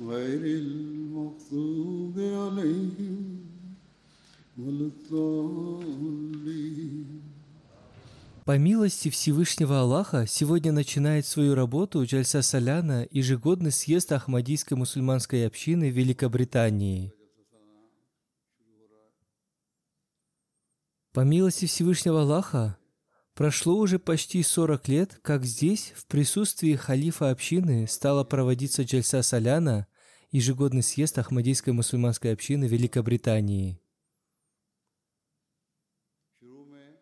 غير المغضوب عليهم ولا الضالين По милости Всевышнего Аллаха, сегодня начинает свою работу Джальса Саляна, ежегодный съезд Ахмадийской мусульманской общины в Великобритании. По милости Всевышнего Аллаха, прошло уже почти 40 лет, как здесь, в присутствии халифа общины, стала проводиться Джальса Саляна, ежегодный съезд Ахмадийской мусульманской общины Великобритании.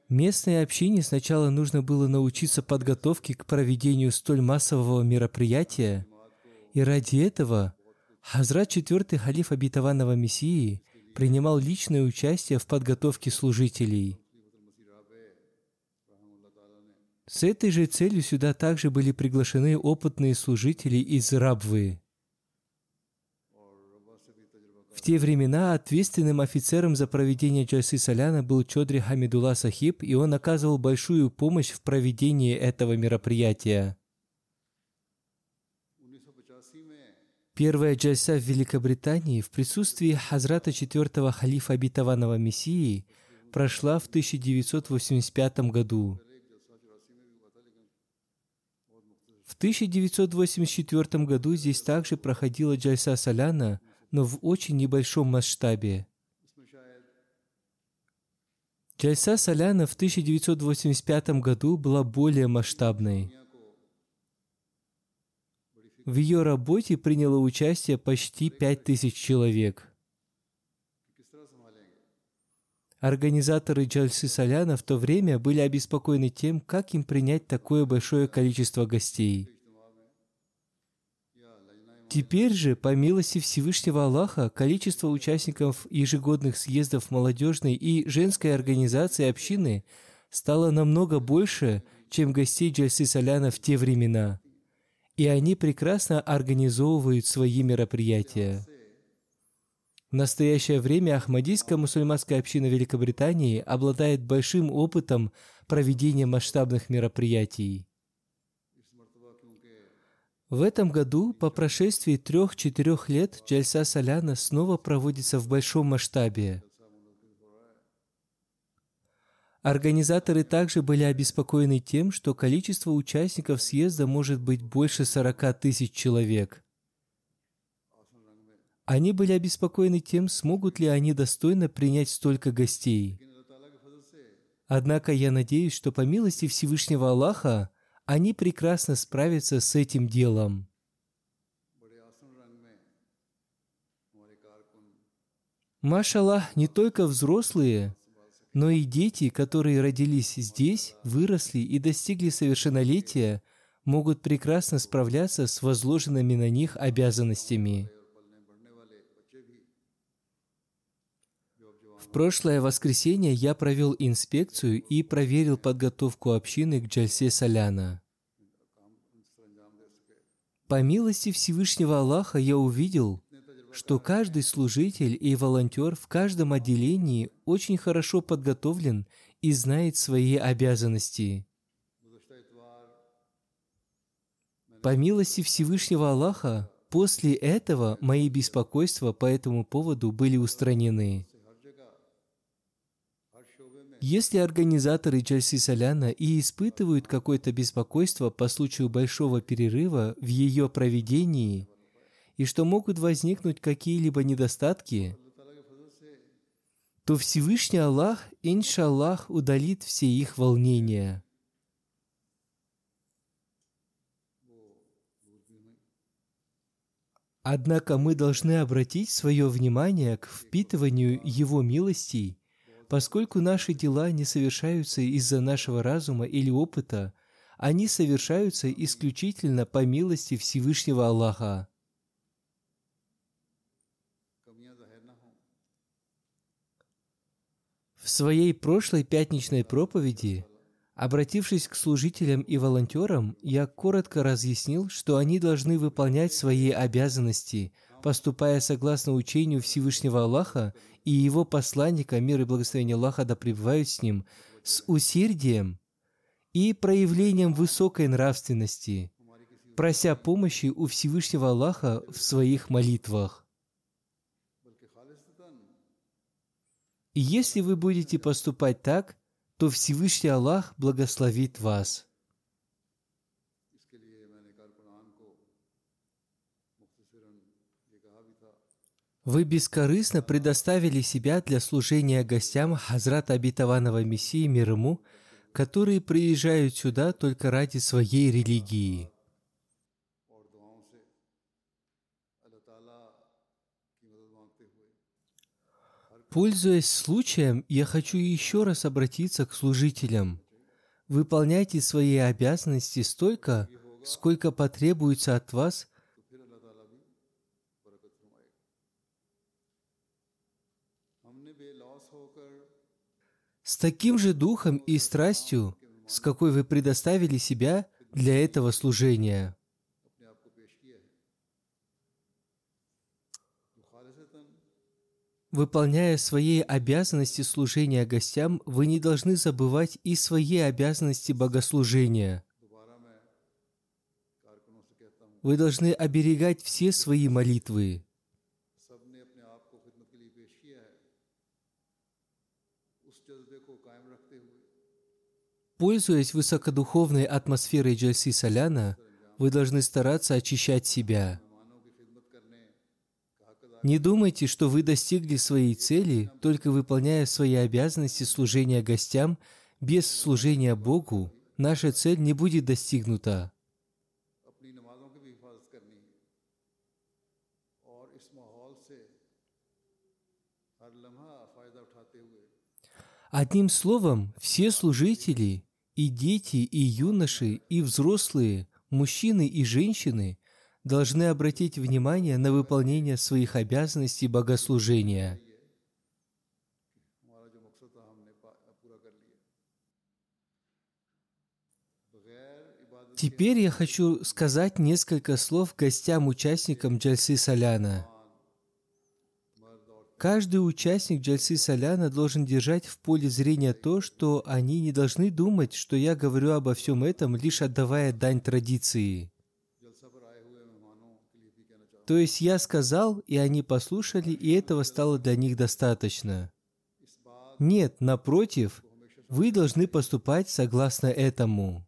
Местной общине сначала нужно было научиться подготовке к проведению столь массового мероприятия, и ради этого Хазрат четвертый халиф обетованного Мессии принимал личное участие в подготовке служителей. С этой же целью сюда также были приглашены опытные служители из Рабвы. В те времена ответственным офицером за проведение Джальсы Саляна был Чодри Хамидулла Сахиб, и он оказывал большую помощь в проведении этого мероприятия. Первая джальса в Великобритании в присутствии Хазрата четвертого халифа обетованного Мессии прошла в 1985 году. В 1984 году здесь также проходила джальса Саляна, но в очень небольшом масштабе. Джальса Саляна в 1985 году была более масштабной. В ее работе приняло участие почти 5000 человек. Организаторы Джальсы Саляна в то время были обеспокоены тем, как им принять такое большое количество гостей. Теперь же, по милости Всевышнего Аллаха, количество участников ежегодных съездов молодежной и женской организации общины стало намного больше, чем гостей Джальсы Саляна в те времена. И они прекрасно организовывают свои мероприятия. В настоящее время Ахмадийская мусульманская община Великобритании обладает большим опытом проведения масштабных мероприятий. В этом году, по прошествии трех-четырех лет, Джальса Саляна снова проводится в большом масштабе. Организаторы также были обеспокоены тем, что количество участников съезда может быть больше 40 тысяч человек. Они были обеспокоены тем, смогут ли они достойно принять столько гостей. Однако я надеюсь, что по милости Всевышнего Аллаха они прекрасно справятся с этим делом. Машаллах, не только взрослые, но и дети, которые родились здесь, выросли и достигли совершеннолетия, могут прекрасно справляться с возложенными на них обязанностями. Прошлое воскресенье я провел инспекцию и проверил подготовку общины к Джальсе Саляна. По милости Всевышнего Аллаха я увидел, что каждый служитель и волонтер в каждом отделении очень хорошо подготовлен и знает свои обязанности. По милости Всевышнего Аллаха, после этого мои беспокойства по этому поводу были устранены. Если организаторы Джальси Соляна и испытывают какое-то беспокойство по случаю большого перерыва в ее проведении, и что могут возникнуть какие-либо недостатки, то Всевышний Аллах, иншаллах, удалит все их волнения. Однако мы должны обратить свое внимание к впитыванию Его милостей, поскольку наши дела не совершаются из-за нашего разума или опыта, они совершаются исключительно по милости Всевышнего Аллаха. В своей прошлой пятничной проповеди Обратившись к служителям и волонтерам, я коротко разъяснил, что они должны выполнять свои обязанности, поступая согласно учению Всевышнего Аллаха и Его посланника, мир и благословение Аллаха да пребывают с ним, с усердием и проявлением высокой нравственности, прося помощи у Всевышнего Аллаха в своих молитвах. Если вы будете поступать так, то Всевышний Аллах благословит вас. Вы бескорыстно предоставили себя для служения гостям Хазрата Обетованного Мессии мир ему, которые приезжают сюда только ради своей религии. Пользуясь случаем, я хочу еще раз обратиться к служителям. Выполняйте свои обязанности столько, сколько потребуется от вас. С таким же духом и страстью, с какой вы предоставили себя для этого служения. Выполняя свои обязанности служения гостям, вы не должны забывать и свои обязанности богослужения. Вы должны оберегать все свои молитвы. Пользуясь высокодуховной атмосферой Джальси Соляна, вы должны стараться очищать себя – не думайте, что вы достигли своей цели, только выполняя свои обязанности служения гостям, без служения Богу, наша цель не будет достигнута. Одним словом, все служители, и дети, и юноши, и взрослые, мужчины и женщины должны обратить внимание на выполнение своих обязанностей богослужения. Теперь я хочу сказать несколько слов гостям-участникам Джальсы Соляна. Каждый участник Джальсы Соляна должен держать в поле зрения то, что они не должны думать, что я говорю обо всем этом, лишь отдавая дань традиции. То есть я сказал, и они послушали, и этого стало для них достаточно. Нет, напротив, вы должны поступать согласно этому.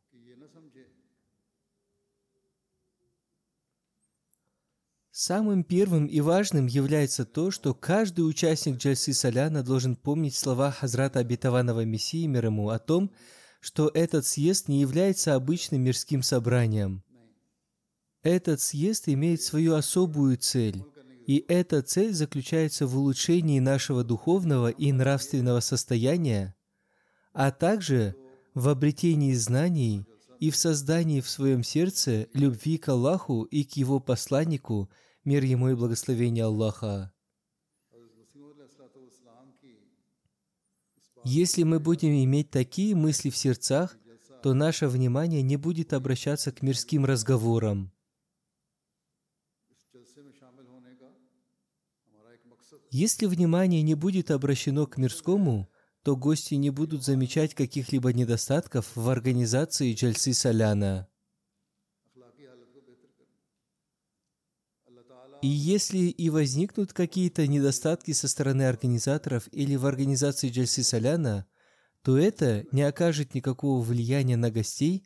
Самым первым и важным является то, что каждый участник Джальсы Соляна должен помнить слова Хазрата Обетованного Мессии мир ему о том, что этот съезд не является обычным мирским собранием. Этот съезд имеет свою особую цель, и эта цель заключается в улучшении нашего духовного и нравственного состояния, а также в обретении знаний и в создании в своем сердце любви к Аллаху и к Его посланнику, мир Ему и благословение Аллаха. Если мы будем иметь такие мысли в сердцах, то наше внимание не будет обращаться к мирским разговорам – Если внимание не будет обращено к мирскому, то гости не будут замечать каких-либо недостатков в организации Джальсы Саляна. И если и возникнут какие-то недостатки со стороны организаторов или в организации Джальсы Саляна, то это не окажет никакого влияния на гостей,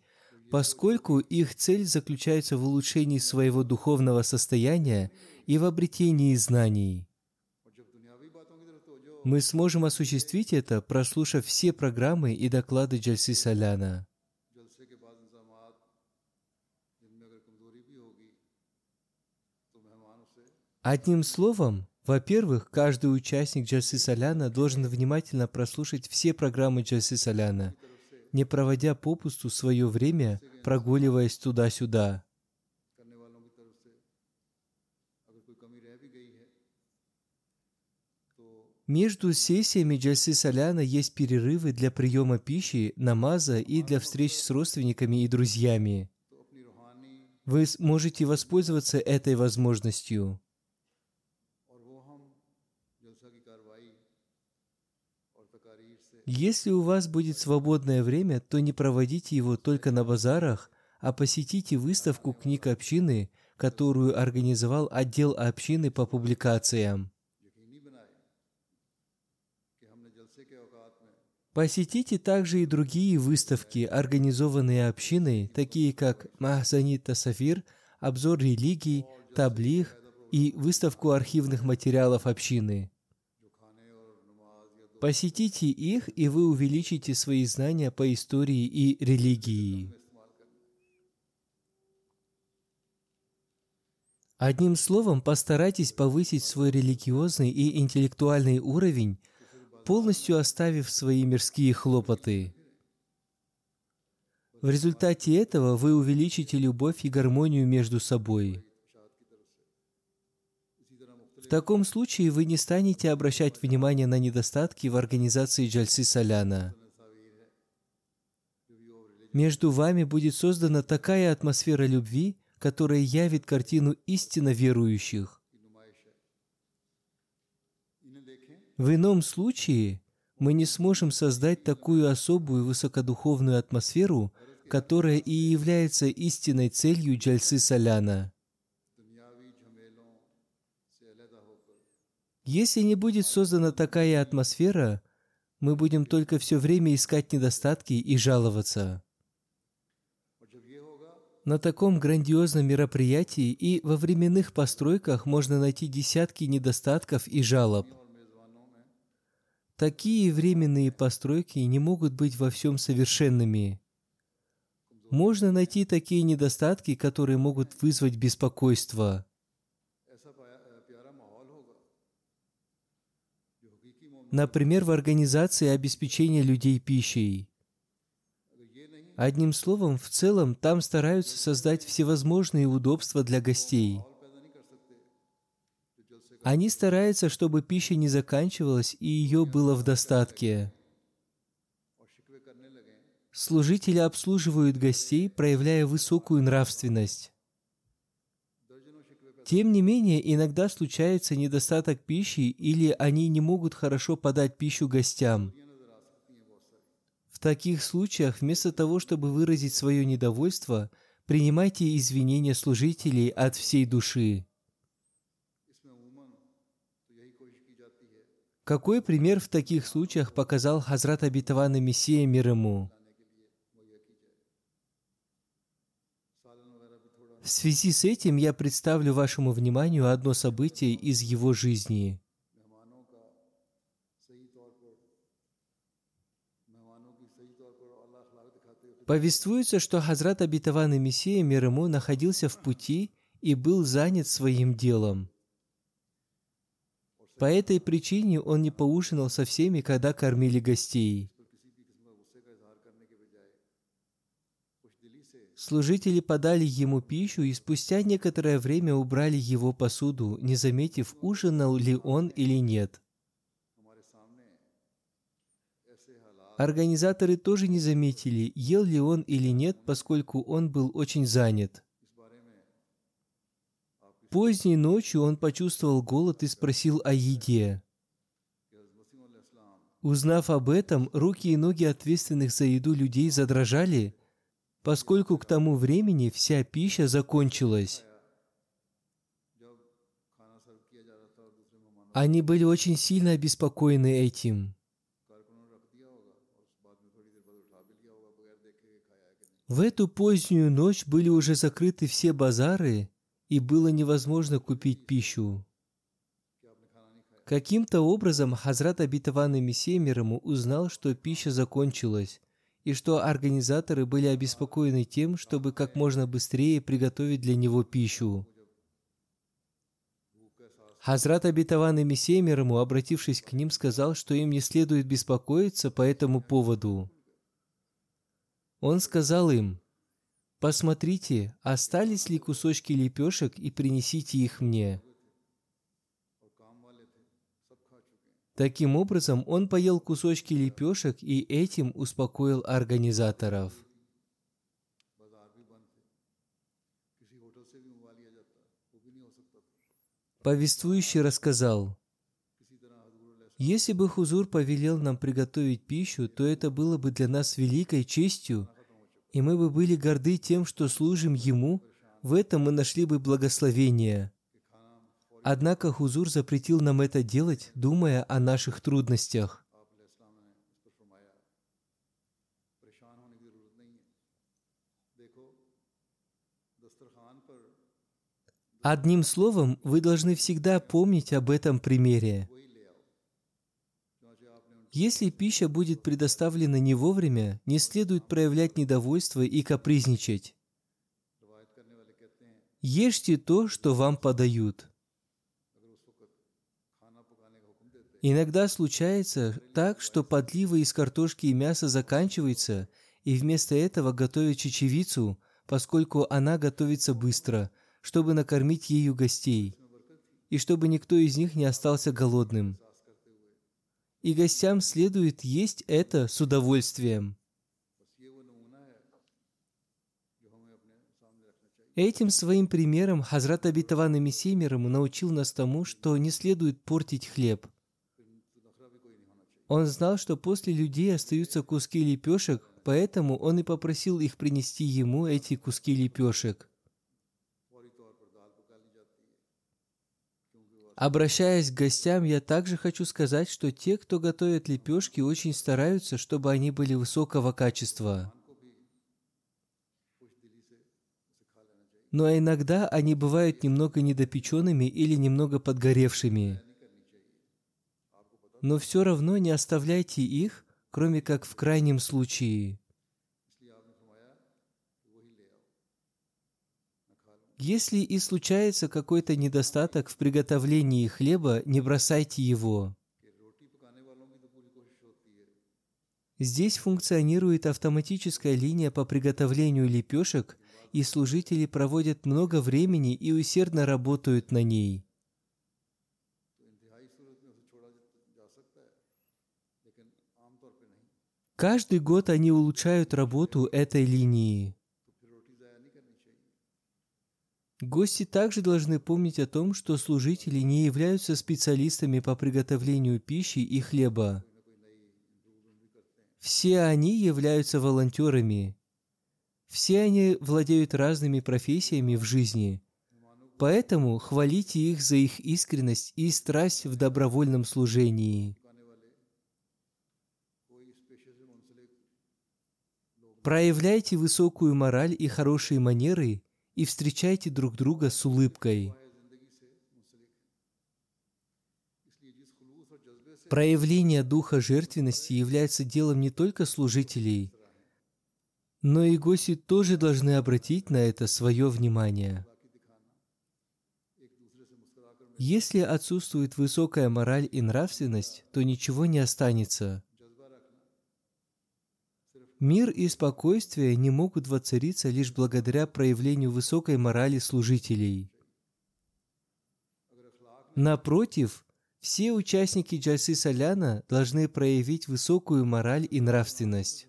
поскольку их цель заключается в улучшении своего духовного состояния и в обретении знаний. Мы сможем осуществить это, прослушав все программы и доклады Джальси Саляна. Одним словом, во-первых, каждый участник Джальсы Саляна должен внимательно прослушать все программы Джальсы Саляна, не проводя попусту свое время, прогуливаясь туда-сюда. Между сессиями Джальсы Саляна есть перерывы для приема пищи, намаза и для встреч с родственниками и друзьями. Вы можете воспользоваться этой возможностью. Если у вас будет свободное время, то не проводите его только на базарах, а посетите выставку книг общины, которую организовал отдел общины по публикациям. Посетите также и другие выставки, организованные общиной, такие как Махзани Тасафир, обзор религий, таблих и выставку архивных материалов общины. Посетите их, и вы увеличите свои знания по истории и религии. Одним словом, постарайтесь повысить свой религиозный и интеллектуальный уровень полностью оставив свои мирские хлопоты. В результате этого вы увеличите любовь и гармонию между собой. В таком случае вы не станете обращать внимание на недостатки в организации Джальсы Саляна. Между вами будет создана такая атмосфера любви, которая явит картину истинно верующих. В ином случае мы не сможем создать такую особую высокодуховную атмосферу, которая и является истинной целью Джальсы Саляна. Если не будет создана такая атмосфера, мы будем только все время искать недостатки и жаловаться. На таком грандиозном мероприятии и во временных постройках можно найти десятки недостатков и жалоб – Такие временные постройки не могут быть во всем совершенными. Можно найти такие недостатки, которые могут вызвать беспокойство. Например, в организации обеспечения людей пищей. Одним словом, в целом, там стараются создать всевозможные удобства для гостей – они стараются, чтобы пища не заканчивалась и ее было в достатке. Служители обслуживают гостей, проявляя высокую нравственность. Тем не менее, иногда случается недостаток пищи или они не могут хорошо подать пищу гостям. В таких случаях, вместо того, чтобы выразить свое недовольство, принимайте извинения служителей от всей души. Какой пример в таких случаях показал Хазрат Абитаван Мессия мир ему? В связи с этим я представлю вашему вниманию одно событие из его жизни. Повествуется, что Хазрат Абитаван Мессия мир ему находился в пути и был занят своим делом – по этой причине он не поужинал со всеми, когда кормили гостей. Служители подали ему пищу и спустя некоторое время убрали его посуду, не заметив, ужинал ли он или нет. Организаторы тоже не заметили, ел ли он или нет, поскольку он был очень занят. Поздней ночью он почувствовал голод и спросил о еде. Узнав об этом, руки и ноги ответственных за еду людей задрожали, поскольку к тому времени вся пища закончилась. Они были очень сильно обеспокоены этим. В эту позднюю ночь были уже закрыты все базары, и было невозможно купить пищу. Каким-то образом Хазрат Абитаван и Мессия мир ему узнал, что пища закончилась, и что организаторы были обеспокоены тем, чтобы как можно быстрее приготовить для него пищу. Хазрат Абитаван и Мессия мир ему, обратившись к ним, сказал, что им не следует беспокоиться по этому поводу. Он сказал им, «Посмотрите, остались ли кусочки лепешек и принесите их мне». Таким образом, он поел кусочки лепешек и этим успокоил организаторов. Повествующий рассказал, «Если бы Хузур повелел нам приготовить пищу, то это было бы для нас великой честью, и мы бы были горды тем, что служим Ему, в этом мы нашли бы благословение. Однако Хузур запретил нам это делать, думая о наших трудностях. Одним словом, вы должны всегда помнить об этом примере. Если пища будет предоставлена не вовремя, не следует проявлять недовольство и капризничать. Ешьте то, что вам подают. Иногда случается так, что подливы из картошки и мяса заканчиваются, и вместо этого готовят чечевицу, поскольку она готовится быстро, чтобы накормить ею гостей, и чтобы никто из них не остался голодным. И гостям следует есть это с удовольствием. Этим своим примером Хазрат Абитаван и Мессия научил нас тому, что не следует портить хлеб. Он знал, что после людей остаются куски лепешек, поэтому он и попросил их принести ему эти куски лепешек. Обращаясь к гостям, я также хочу сказать, что те, кто готовят лепешки, очень стараются, чтобы они были высокого качества. Но иногда они бывают немного недопеченными или немного подгоревшими. Но все равно не оставляйте их, кроме как в крайнем случае. Если и случается какой-то недостаток в приготовлении хлеба, не бросайте его. Здесь функционирует автоматическая линия по приготовлению лепешек, и служители проводят много времени и усердно работают на ней. Каждый год они улучшают работу этой линии. Гости также должны помнить о том, что служители не являются специалистами по приготовлению пищи и хлеба. Все они являются волонтерами. Все они владеют разными профессиями в жизни. Поэтому хвалите их за их искренность и страсть в добровольном служении. Проявляйте высокую мораль и хорошие манеры – и встречайте друг друга с улыбкой. Проявление духа жертвенности является делом не только служителей, но и гости тоже должны обратить на это свое внимание. Если отсутствует высокая мораль и нравственность, то ничего не останется. Мир и спокойствие не могут воцариться лишь благодаря проявлению высокой морали служителей. Напротив, все участники Джальсы Саляна должны проявить высокую мораль и нравственность.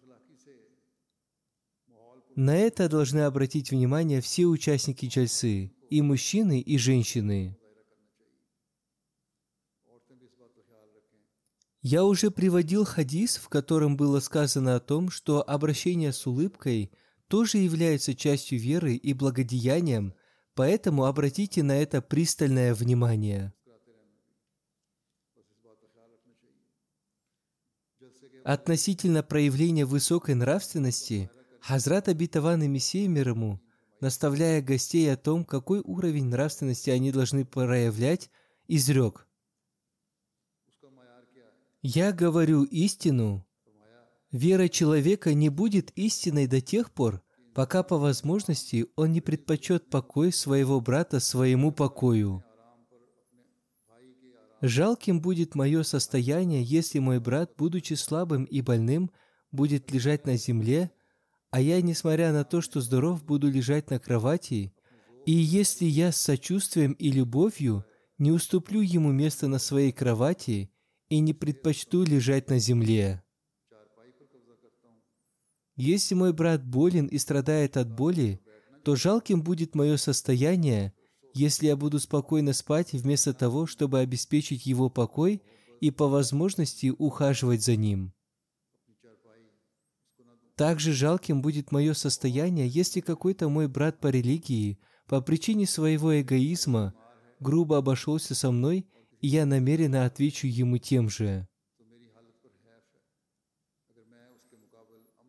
На это должны обратить внимание все участники Джальсы, и мужчины, и женщины. Я уже приводил хадис, в котором было сказано о том, что обращение с улыбкой тоже является частью веры и благодеянием, поэтому обратите на это пристальное внимание. Относительно проявления высокой нравственности, Хазрат Абитаван и Мессия мир ему, наставляя гостей о том, какой уровень нравственности они должны проявлять, изрек. «Я говорю истину. Вера человека не будет истиной до тех пор, пока по возможности он не предпочет покой своего брата своему покою. Жалким будет мое состояние, если мой брат, будучи слабым и больным, будет лежать на земле, а я, несмотря на то, что здоров, буду лежать на кровати, и если я с сочувствием и любовью не уступлю ему место на своей кровати и не предпочту лежать на земле. Если мой брат болен и страдает от боли, то жалким будет мое состояние, если я буду спокойно спать вместо того, чтобы обеспечить его покой и по возможности ухаживать за ним. Также жалким будет мое состояние, если какой-то мой брат по религии по причине своего эгоизма грубо обошелся со мной, я намеренно отвечу ему тем же.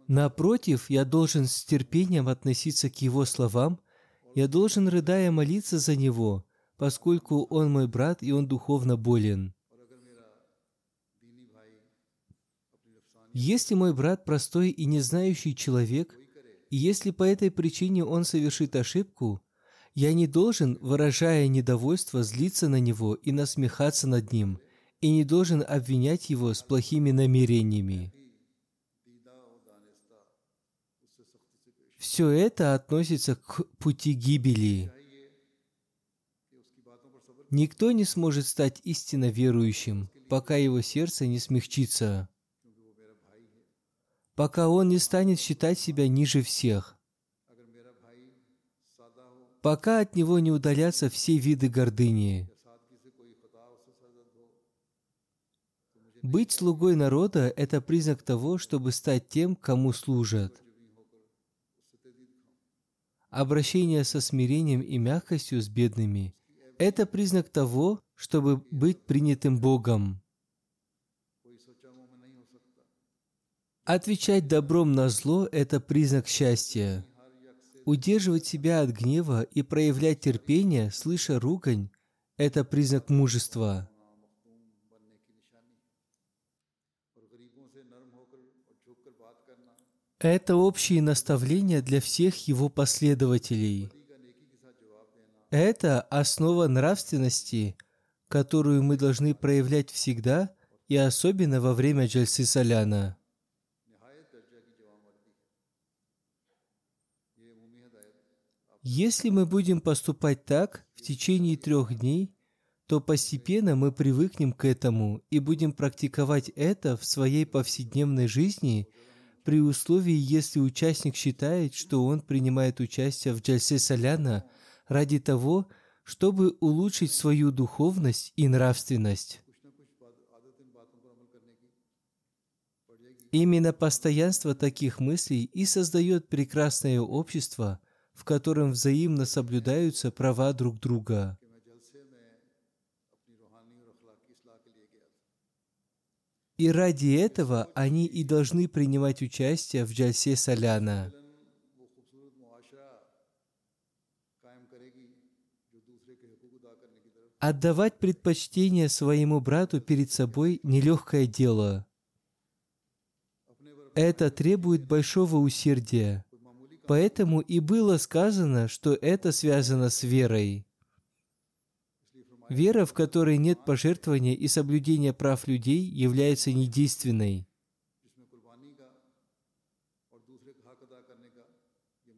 Напротив, я должен с терпением относиться к его словам – я должен, рыдая, молиться за него, поскольку он мой брат и он духовно болен. Если мой брат простой и не знающий человек, и если по этой причине он совершит ошибку, я не должен, выражая недовольство, злиться на него и насмехаться над ним, и не должен обвинять его с плохими намерениями. Все это относится к пути гибели. Никто не сможет стать истинно верующим, пока его сердце не смягчится, пока он не станет считать себя ниже всех, пока от него не удалятся все виды гордыни. Быть слугой народа – это признак того, чтобы стать тем, кому служат – обращение со смирением и мягкостью с бедными – это признак того, чтобы быть принятым Богом. Отвечать добром на зло – это признак счастья. Удерживать себя от гнева и проявлять терпение, слыша ругань – это признак мужества. Это общие наставления для всех его последователей. Это основа нравственности, которую мы должны проявлять всегда и особенно во время Джальсы Саляна. Если мы будем поступать так в течение трех дней, то постепенно мы привыкнем к этому и будем практиковать это в своей повседневной жизни – при условии, если участник считает, что он принимает участие в джальсе саляна ради того, чтобы улучшить свою духовность и нравственность. Именно постоянство таких мыслей и создает прекрасное общество, в котором взаимно соблюдаются права друг друга. И ради этого они и должны принимать участие в Джальсе Саляна. Отдавать предпочтение своему брату перед собой – нелегкое дело. Это требует большого усердия. Поэтому и было сказано, что это связано с верой. Вера, в которой нет пожертвования и соблюдения прав людей, является недейственной.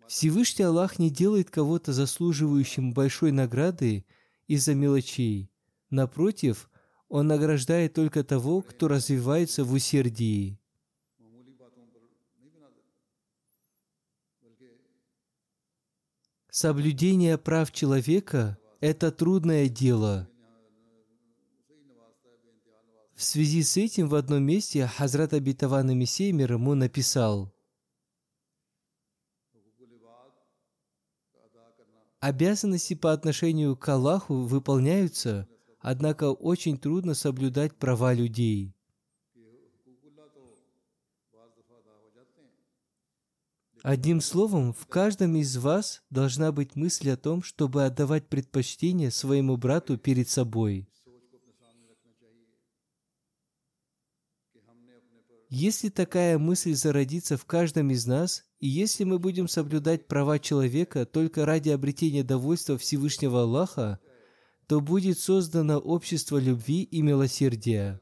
Всевышний Аллах не делает кого-то заслуживающим большой награды из-за мелочей. Напротив, Он награждает только того, кто развивается в усердии. Соблюдение прав человека – это трудное дело. В связи с этим в одном месте Хазрат Абитаван Мессия мир ему написал Обязанности по отношению к Аллаху выполняются, однако очень трудно соблюдать права людей. Одним словом, в каждом из вас должна быть мысль о том, чтобы отдавать предпочтение своему брату перед собой. Если такая мысль зародится в каждом из нас, и если мы будем соблюдать права человека только ради обретения довольства Всевышнего Аллаха, то будет создано общество любви и милосердия.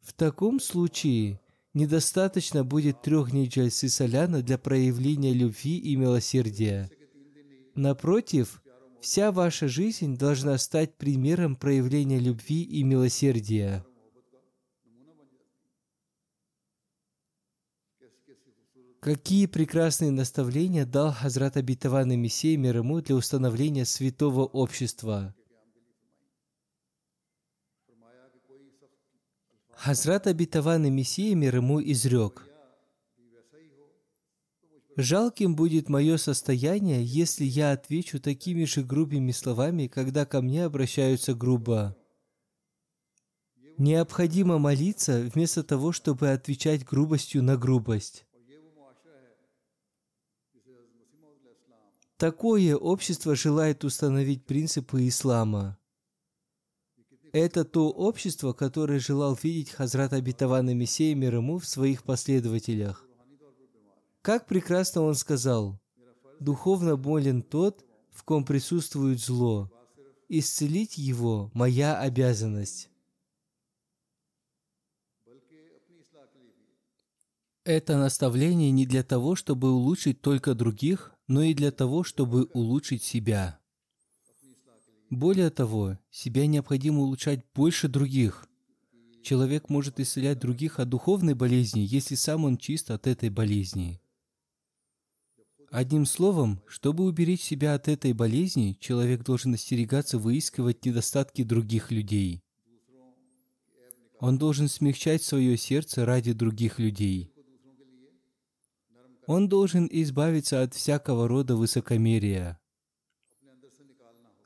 В таком случае недостаточно будет трех дней джальсы соляна для проявления любви и милосердия. Напротив, вся ваша жизнь должна стать примером проявления любви и милосердия. Какие прекрасные наставления дал Хазрат Абитаван и Мессия мир ему для установления святого общества. Хазрат и Мессия мир ему изрек. Жалким будет мое состояние, если я отвечу такими же грубыми словами, когда ко мне обращаются грубо. Необходимо молиться вместо того, чтобы отвечать грубостью на грубость. Такое общество желает установить принципы ислама. Это то общество, которое желал видеть Хазрат Абитаван Мессия мир ему в своих последователях. Как прекрасно он сказал, «Духовно болен тот, в ком присутствует зло. Исцелить его – моя обязанность». Это наставление не для того, чтобы улучшить только других, но и для того, чтобы улучшить себя. Более того, себя необходимо улучшать больше других. Человек может исцелять других от духовной болезни, если сам он чист от этой болезни. Одним словом, чтобы уберечь себя от этой болезни, человек должен остерегаться выискивать недостатки других людей. Он должен смягчать свое сердце ради других людей. Он должен избавиться от всякого рода высокомерия.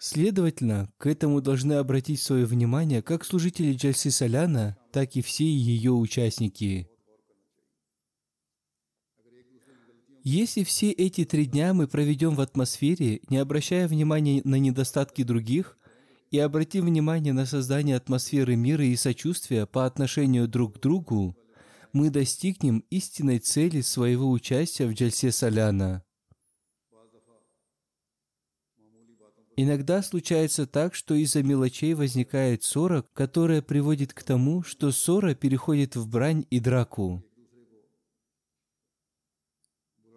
Следовательно, к этому должны обратить свое внимание как служители Джальсы Соляна, так и все ее участники. Если все эти три дня мы проведем в атмосфере, не обращая внимания на недостатки других, и обратим внимание на создание атмосферы мира и сочувствия по отношению друг к другу, мы достигнем истинной цели своего участия в Джальсе Соляна. Иногда случается так, что из-за мелочей возникает ссора, которая приводит к тому, что ссора переходит в брань и драку.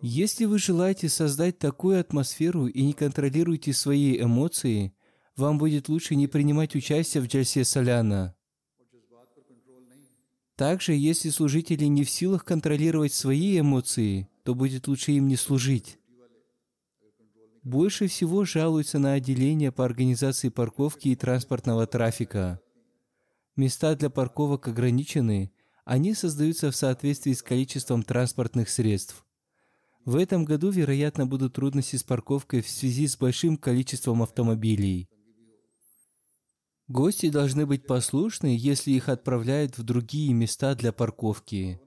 Если вы желаете создать такую атмосферу и не контролируете свои эмоции, вам будет лучше не принимать участие в Джальсе Соляна. Также, если служители не в силах контролировать свои эмоции, то будет лучше им не служить. Больше всего жалуются на отделение по организации парковки и транспортного трафика. Места для парковок ограничены, они создаются в соответствии с количеством транспортных средств. В этом году, вероятно, будут трудности с парковкой в связи с большим количеством автомобилей. Гости должны быть послушны, если их отправляют в другие места для парковки.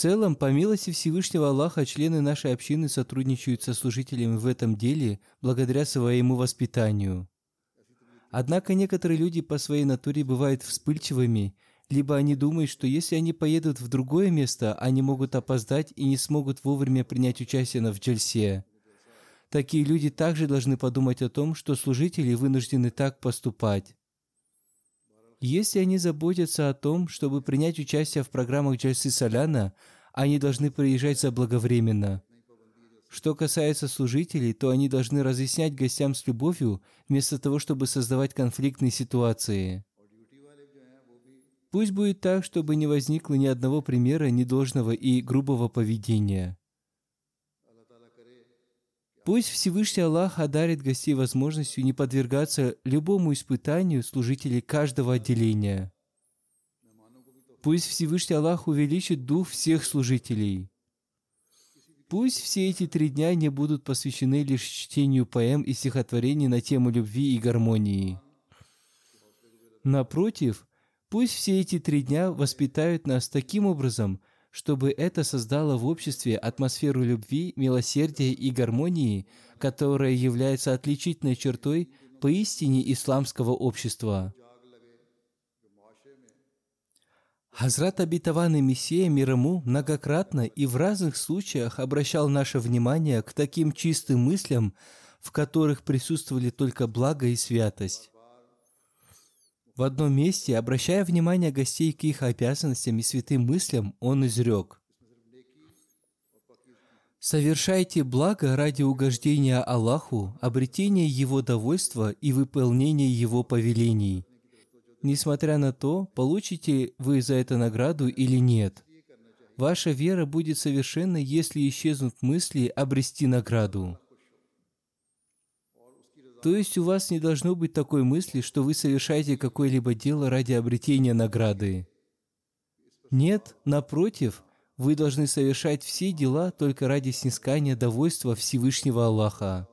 Целом, по милости Всевышнего Аллаха, члены нашей общины сотрудничают со служителями в этом деле благодаря своему воспитанию. Однако некоторые люди по своей натуре бывают вспыльчивыми, либо они думают, что если они поедут в другое место, они могут опоздать и не смогут вовремя принять участие в джельсе. Такие люди также должны подумать о том, что служители вынуждены так поступать. Если они заботятся о том, чтобы принять участие в программах Джальсы Соляна, они должны приезжать заблаговременно. Что касается служителей, то они должны разъяснять гостям с любовью, вместо того, чтобы создавать конфликтные ситуации. Пусть будет так, чтобы не возникло ни одного примера недолжного и грубого поведения. Пусть Всевышний Аллах одарит гостей возможностью не подвергаться любому испытанию служителей каждого отделения. Пусть Всевышний Аллах увеличит дух всех служителей. Пусть все эти три дня не будут посвящены лишь чтению поэм и стихотворений на тему любви и гармонии. Напротив, пусть все эти три дня воспитают нас таким образом, чтобы это создало в обществе атмосферу любви, милосердия и гармонии, которая является отличительной чертой поистине исламского общества. Хазрат обетованный Мессия мир ему многократно и в разных случаях обращал наше внимание к таким чистым мыслям, в которых присутствовали только благо и святость. В одном месте, обращая внимание гостей к их обязанностям и святым мыслям, он изрек. «Совершайте благо ради угождения Аллаху, обретения Его довольства и выполнения Его повелений. Несмотря на то, получите вы за это награду или нет. Ваша вера будет совершенна, если исчезнут мысли обрести награду. То есть у вас не должно быть такой мысли, что вы совершаете какое-либо дело ради обретения награды. Нет, напротив, вы должны совершать все дела только ради снискания довольства Всевышнего Аллаха.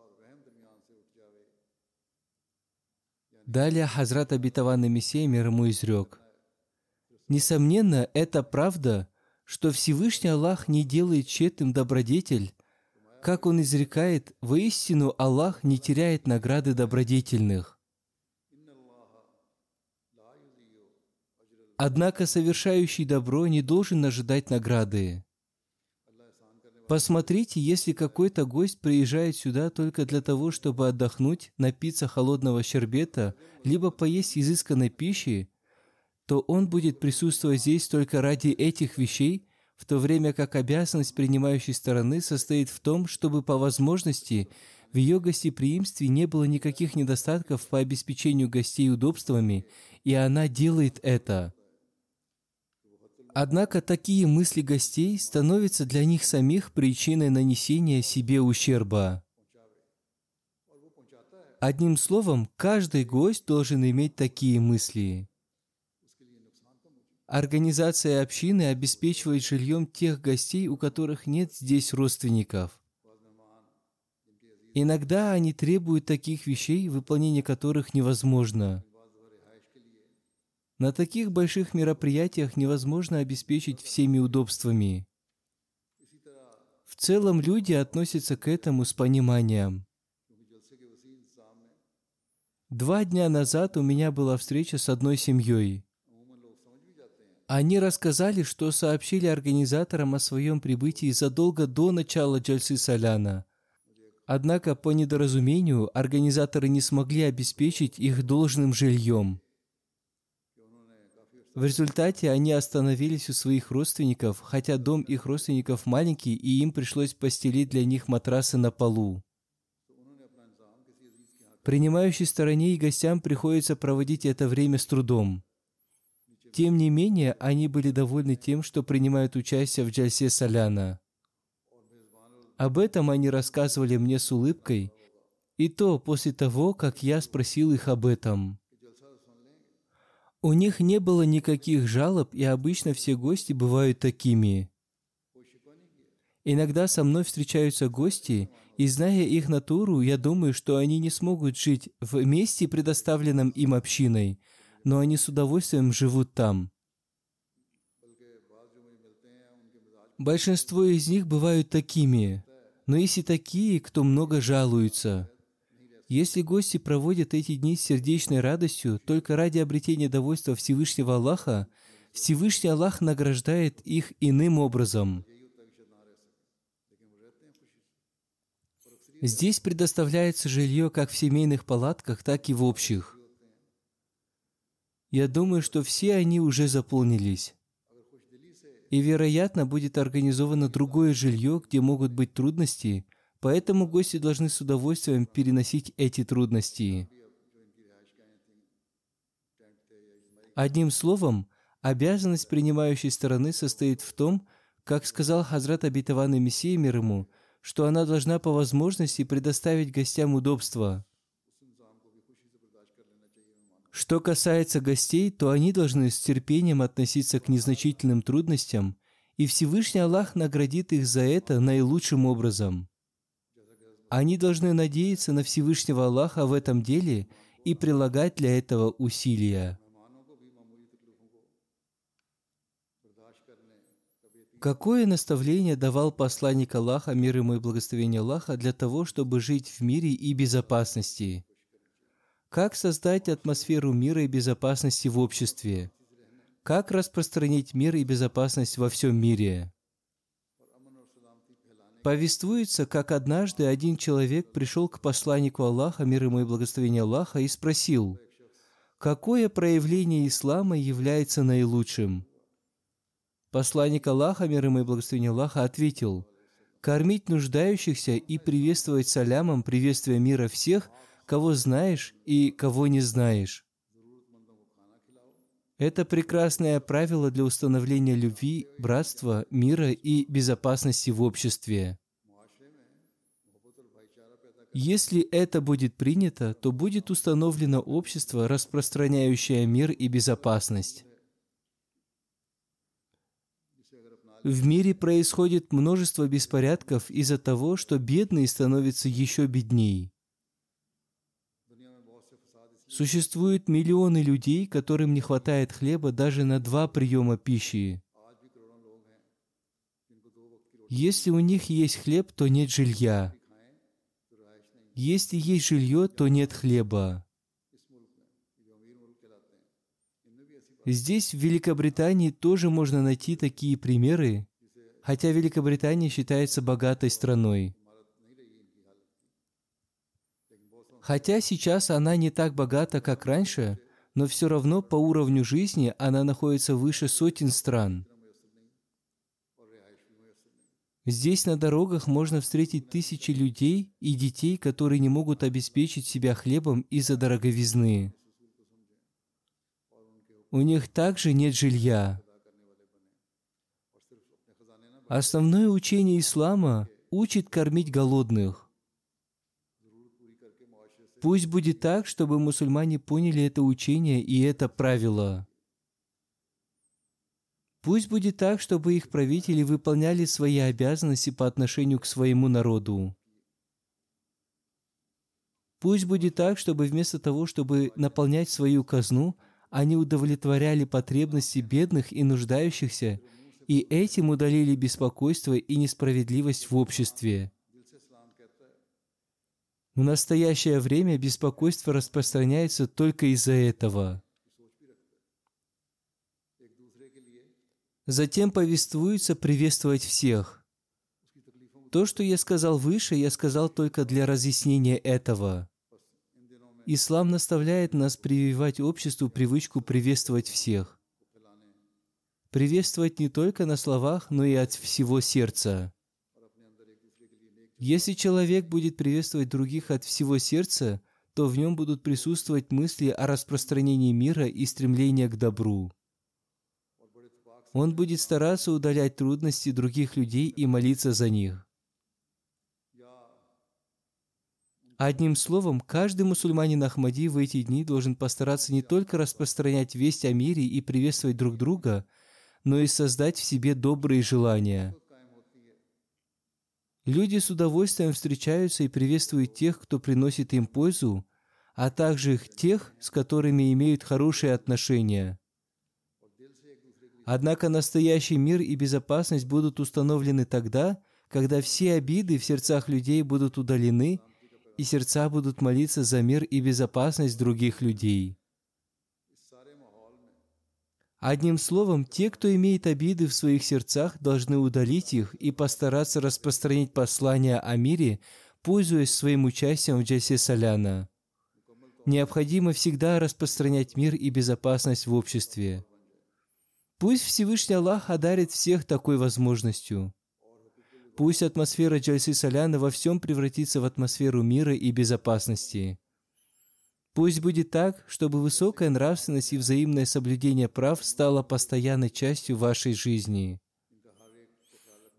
Далее Хазрат обетованный Мессия мир ему изрек. Несомненно, это правда, что Всевышний Аллах не делает тщетным добродетель, как он изрекает, воистину Аллах не теряет награды добродетельных. Однако совершающий добро не должен ожидать награды. Посмотрите, если какой-то гость приезжает сюда только для того, чтобы отдохнуть, напиться холодного щербета, либо поесть изысканной пищи, то он будет присутствовать здесь только ради этих вещей, в то время как обязанность принимающей стороны состоит в том, чтобы по возможности в ее гостеприимстве не было никаких недостатков по обеспечению гостей удобствами, и она делает это. Однако такие мысли гостей становятся для них самих причиной нанесения себе ущерба. Одним словом, каждый гость должен иметь такие мысли. Организация общины обеспечивает жильем тех гостей, у которых нет здесь родственников. Иногда они требуют таких вещей, выполнение которых невозможно. На таких больших мероприятиях невозможно обеспечить всеми удобствами. В целом люди относятся к этому с пониманием. Два дня назад у меня была встреча с одной семьей. Они рассказали, что сообщили организаторам о своем прибытии задолго до начала Джальсы Соляна. Однако, по недоразумению, организаторы не смогли обеспечить их должным жильем. В результате они остановились у своих родственников, хотя дом их родственников маленький, и им пришлось постелить для них матрасы на полу. Принимающей стороне и гостям приходится проводить это время с трудом. Тем не менее, они были довольны тем, что принимают участие в джальсе Соляна. Об этом они рассказывали мне с улыбкой, и то после того, как я спросил их об этом. У них не было никаких жалоб, и обычно все гости бывают такими. Иногда со мной встречаются гости, и зная их натуру, я думаю, что они не смогут жить в месте, предоставленном им общиной – но они с удовольствием живут там. Большинство из них бывают такими, но есть и такие, кто много жалуются. Если гости проводят эти дни с сердечной радостью только ради обретения довольства Всевышнего Аллаха, Всевышний Аллах награждает их иным образом. Здесь предоставляется жилье как в семейных палатках, так и в общих. Я думаю, что все они уже заполнились. И, вероятно, будет организовано другое жилье, где могут быть трудности, поэтому гости должны с удовольствием переносить эти трудности. Одним словом, Обязанность принимающей стороны состоит в том, как сказал Хазрат Абитаван Мессия мир ему, что она должна по возможности предоставить гостям удобства. Что касается гостей, то они должны с терпением относиться к незначительным трудностям, и Всевышний Аллах наградит их за это наилучшим образом. Они должны надеяться на Всевышнего Аллаха в этом деле и прилагать для этого усилия. Какое наставление давал посланник Аллаха, мир ему и благословение Аллаха, для того, чтобы жить в мире и безопасности? Как создать атмосферу мира и безопасности в обществе? Как распространить мир и безопасность во всем мире? Повествуется, как однажды один человек пришел к посланнику Аллаха, мир ему и благословение Аллаха, и спросил, какое проявление ислама является наилучшим? Посланник Аллаха, мир ему и благословение Аллаха, ответил, кормить нуждающихся и приветствовать салямом приветствие мира всех – кого знаешь и кого не знаешь. Это прекрасное правило для установления любви, братства, мира и безопасности в обществе. Если это будет принято, то будет установлено общество, распространяющее мир и безопасность. В мире происходит множество беспорядков из-за того, что бедные становятся еще бедней. Существуют миллионы людей, которым не хватает хлеба даже на два приема пищи. Если у них есть хлеб, то нет жилья. Если есть жилье, то нет хлеба. Здесь, в Великобритании, тоже можно найти такие примеры, хотя Великобритания считается богатой страной. Хотя сейчас она не так богата, как раньше, но все равно по уровню жизни она находится выше сотен стран. Здесь на дорогах можно встретить тысячи людей и детей, которые не могут обеспечить себя хлебом из-за дороговизны. У них также нет жилья. Основное учение ислама учит кормить голодных. Пусть будет так, чтобы мусульмане поняли это учение и это правило. Пусть будет так, чтобы их правители выполняли свои обязанности по отношению к своему народу. Пусть будет так, чтобы вместо того, чтобы наполнять свою казну, они удовлетворяли потребности бедных и нуждающихся, и этим удалили беспокойство и несправедливость в обществе. В настоящее время беспокойство распространяется только из-за этого. Затем повествуется приветствовать всех. То, что я сказал выше, я сказал только для разъяснения этого. Ислам наставляет нас прививать обществу привычку приветствовать всех. Приветствовать не только на словах, но и от всего сердца. Если человек будет приветствовать других от всего сердца, то в нем будут присутствовать мысли о распространении мира и стремления к добру. Он будет стараться удалять трудности других людей и молиться за них. Одним словом, каждый мусульманин Ахмади в эти дни должен постараться не только распространять весть о мире и приветствовать друг друга, но и создать в себе добрые желания – Люди с удовольствием встречаются и приветствуют тех, кто приносит им пользу, а также тех, с которыми имеют хорошие отношения. Однако настоящий мир и безопасность будут установлены тогда, когда все обиды в сердцах людей будут удалены, и сердца будут молиться за мир и безопасность других людей. Одним словом, те, кто имеет обиды в своих сердцах, должны удалить их и постараться распространить послание о мире, пользуясь своим участием в Джасе Саляна. Необходимо всегда распространять мир и безопасность в обществе. Пусть Всевышний Аллах одарит всех такой возможностью. Пусть атмосфера Джальсы Саляна во всем превратится в атмосферу мира и безопасности. Пусть будет так, чтобы высокая нравственность и взаимное соблюдение прав стало постоянной частью вашей жизни.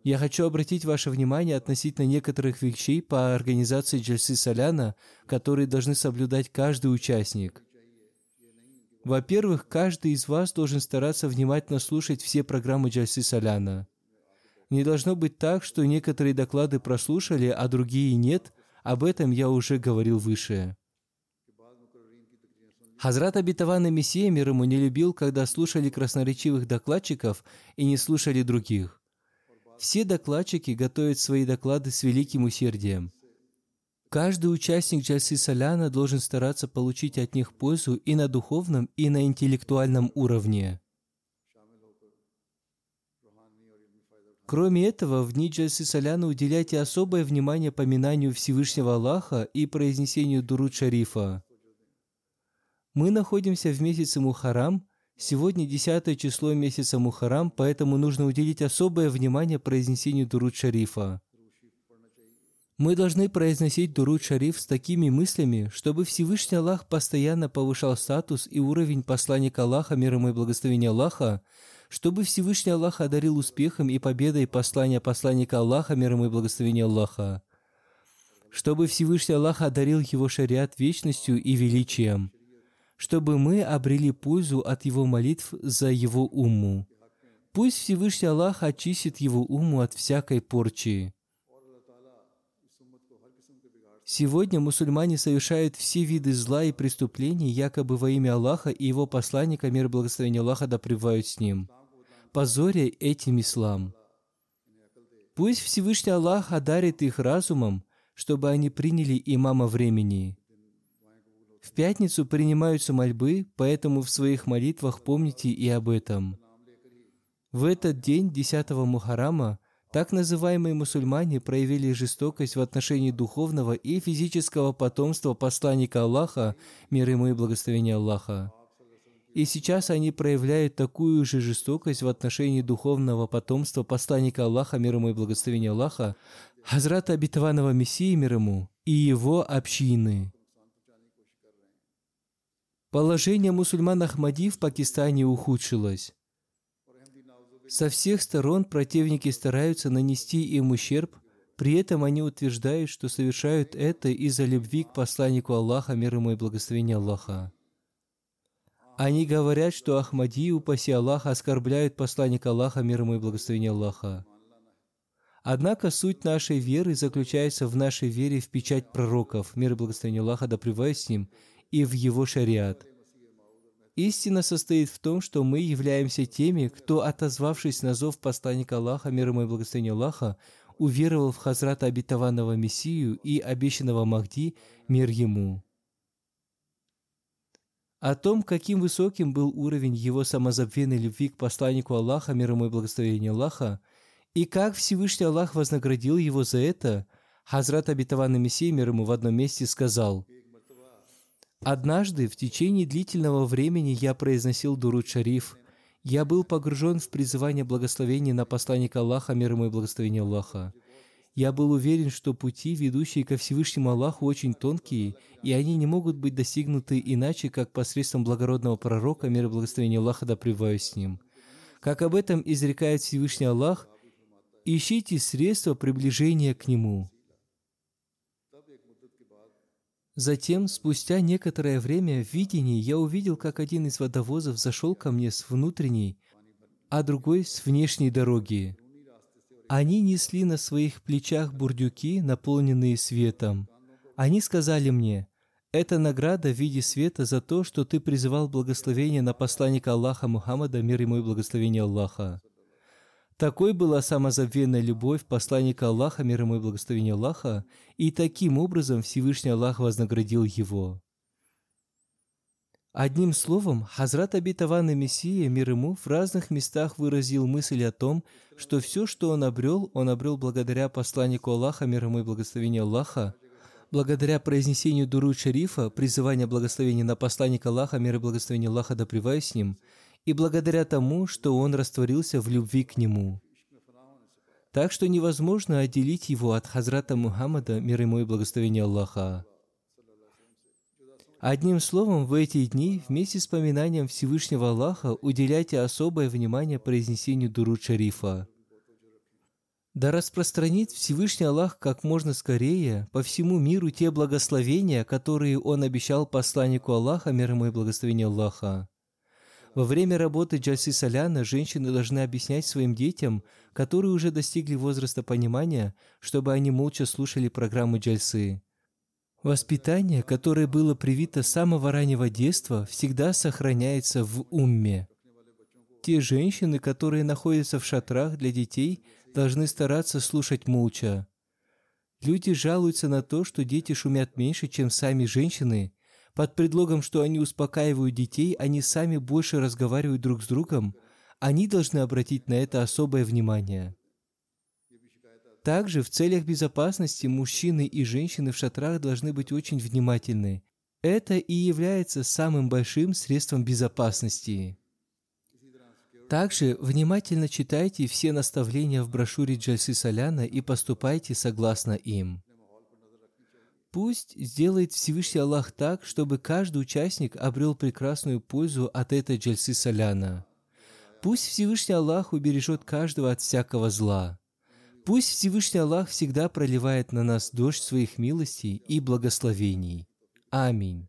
Я хочу обратить ваше внимание относительно некоторых вещей по организации Джальсы Соляна, которые должны соблюдать каждый участник. Во-первых, каждый из вас должен стараться внимательно слушать все программы Джальсы Соляна. Не должно быть так, что некоторые доклады прослушали, а другие нет. Об этом я уже говорил выше. Хазрат обетованный Мессия мир ему не любил, когда слушали красноречивых докладчиков и не слушали других. Все докладчики готовят свои доклады с великим усердием. Каждый участник Джальсы Соляна должен стараться получить от них пользу и на духовном, и на интеллектуальном уровне. Кроме этого, в дни Джальсы Соляна уделяйте особое внимание поминанию Всевышнего Аллаха и произнесению Дуруд Шарифа. Мы находимся в месяце Мухарам. Сегодня десятое число месяца Мухарам, поэтому нужно уделить особое внимание произнесению Дуруд Шарифа. Мы должны произносить Дуруд Шариф с такими мыслями, чтобы Всевышний Аллах постоянно повышал статус и уровень посланника Аллаха, мир ему и благословения Аллаха, чтобы Всевышний Аллах одарил успехом и победой послания посланника Аллаха, мир ему и благословения Аллаха, чтобы Всевышний Аллах одарил его шариат вечностью и величием – чтобы мы обрели пользу от его молитв за его уму. Пусть Всевышний Аллах очистит его уму от всякой порчи. Сегодня мусульмане совершают все виды зла и преступлений якобы во имя Аллаха и его посланника, мир благословения Аллаха да с ним, позоря этим ислам. Пусть Всевышний Аллах одарит их разумом, чтобы они приняли имама времени. В пятницу принимаются мольбы, поэтому в своих молитвах помните и об этом. В этот день, 10 Мухаррама, так называемые мусульмане проявили жестокость в отношении духовного и физического потомства посланника Аллаха, мир ему и благословения Аллаха. И сейчас они проявляют такую же жестокость в отношении духовного потомства посланника Аллаха, мир ему и благословения Аллаха, Хазрата обетованного Мессии, мир ему, и его общины. Положение мусульман Ахмади в Пакистане ухудшилось. Со всех сторон противники стараются нанести им ущерб, при этом они утверждают, что совершают это из-за любви к посланнику Аллаха, мир ему и благословения Аллаха. Они говорят, что Ахмади, упаси Аллаха, оскорбляют посланника Аллаха, мир ему и благословения Аллаха. Однако суть нашей веры заключается в нашей вере в печать пророков, мир и благословения Аллаха, да с ним, и в его шариат. Истина состоит в том, что мы являемся теми, кто, отозвавшись на зов посланника Аллаха, мир ему и благословения Аллаха, уверовал в Хазрата обетованного Мессию и обещанного Махди, мир ему. О том, каким высоким был уровень его самозабвенной любви к посланнику Аллаха, мир ему и благословения Аллаха, и как Всевышний Аллах вознаградил его за это, Хазрат обетованный Мессия, мир ему в одном месте сказал – Однажды в течение длительного времени я произносил Дуруд Шариф. Я был погружен в призывание благословения на посланника Аллаха, мир ему и благословение Аллаха. Я был уверен, что пути, ведущие ко Всевышнему Аллаху, очень тонкие, и они не могут быть достигнуты иначе, как посредством благородного пророка, мир и благословение Аллаха, да с ним. Как об этом изрекает Всевышний Аллах, ищите средства приближения к Нему. Затем, спустя некоторое время в видении, я увидел, как один из водовозов зашел ко мне с внутренней, а другой с внешней дороги. Они несли на своих плечах бурдюки, наполненные светом. Они сказали мне, «Это награда в виде света за то, что ты призывал благословение на посланника Аллаха Мухаммада, мир ему и благословение Аллаха». Такой была самозабвенная любовь посланника Аллаха, мир ему и благословения Аллаха, и таким образом Всевышний Аллах вознаградил его. Одним словом, Хазрат обетованный Мессия, мир ему, в разных местах выразил мысль о том, что все, что он обрел, он обрел благодаря посланнику Аллаха, мир ему и благословения Аллаха, благодаря произнесению Дуру Шарифа, призывания благословения на посланника Аллаха, мир и благословения Аллаха да с ним – и благодаря тому, что он растворился в любви к нему. Так что невозможно отделить его от Хазрата Мухаммада, мир ему и благословения Аллаха. Одним словом, в эти дни вместе с поминанием Всевышнего Аллаха уделяйте особое внимание произнесению Дуруд Шарифа. Да распространит Всевышний Аллах как можно скорее по всему миру те благословения, которые Он обещал посланнику Аллаха, мир ему и благословение Аллаха. Во время работы Джальси Соляна женщины должны объяснять своим детям, которые уже достигли возраста понимания, чтобы они молча слушали программу Джальсы. Воспитание, которое было привито с самого раннего детства, всегда сохраняется в умме. Те женщины, которые находятся в шатрах для детей, должны стараться слушать молча. Люди жалуются на то, что дети шумят меньше, чем сами женщины. Под предлогом, что они успокаивают детей, они сами больше разговаривают друг с другом. Они должны обратить на это особое внимание. Также в целях безопасности мужчины и женщины в шатрах должны быть очень внимательны. Это и является самым большим средством безопасности. Также внимательно читайте все наставления в брошюре Джальси Соляна и поступайте согласно им. Пусть сделает Всевышний Аллах так, чтобы каждый участник обрел прекрасную пользу от этой Джальси Соляна. Пусть Всевышний Аллах убережет каждого от всякого зла. Пусть Всевышний Аллах всегда проливает на нас дождь своих милостей и благословений. Аминь.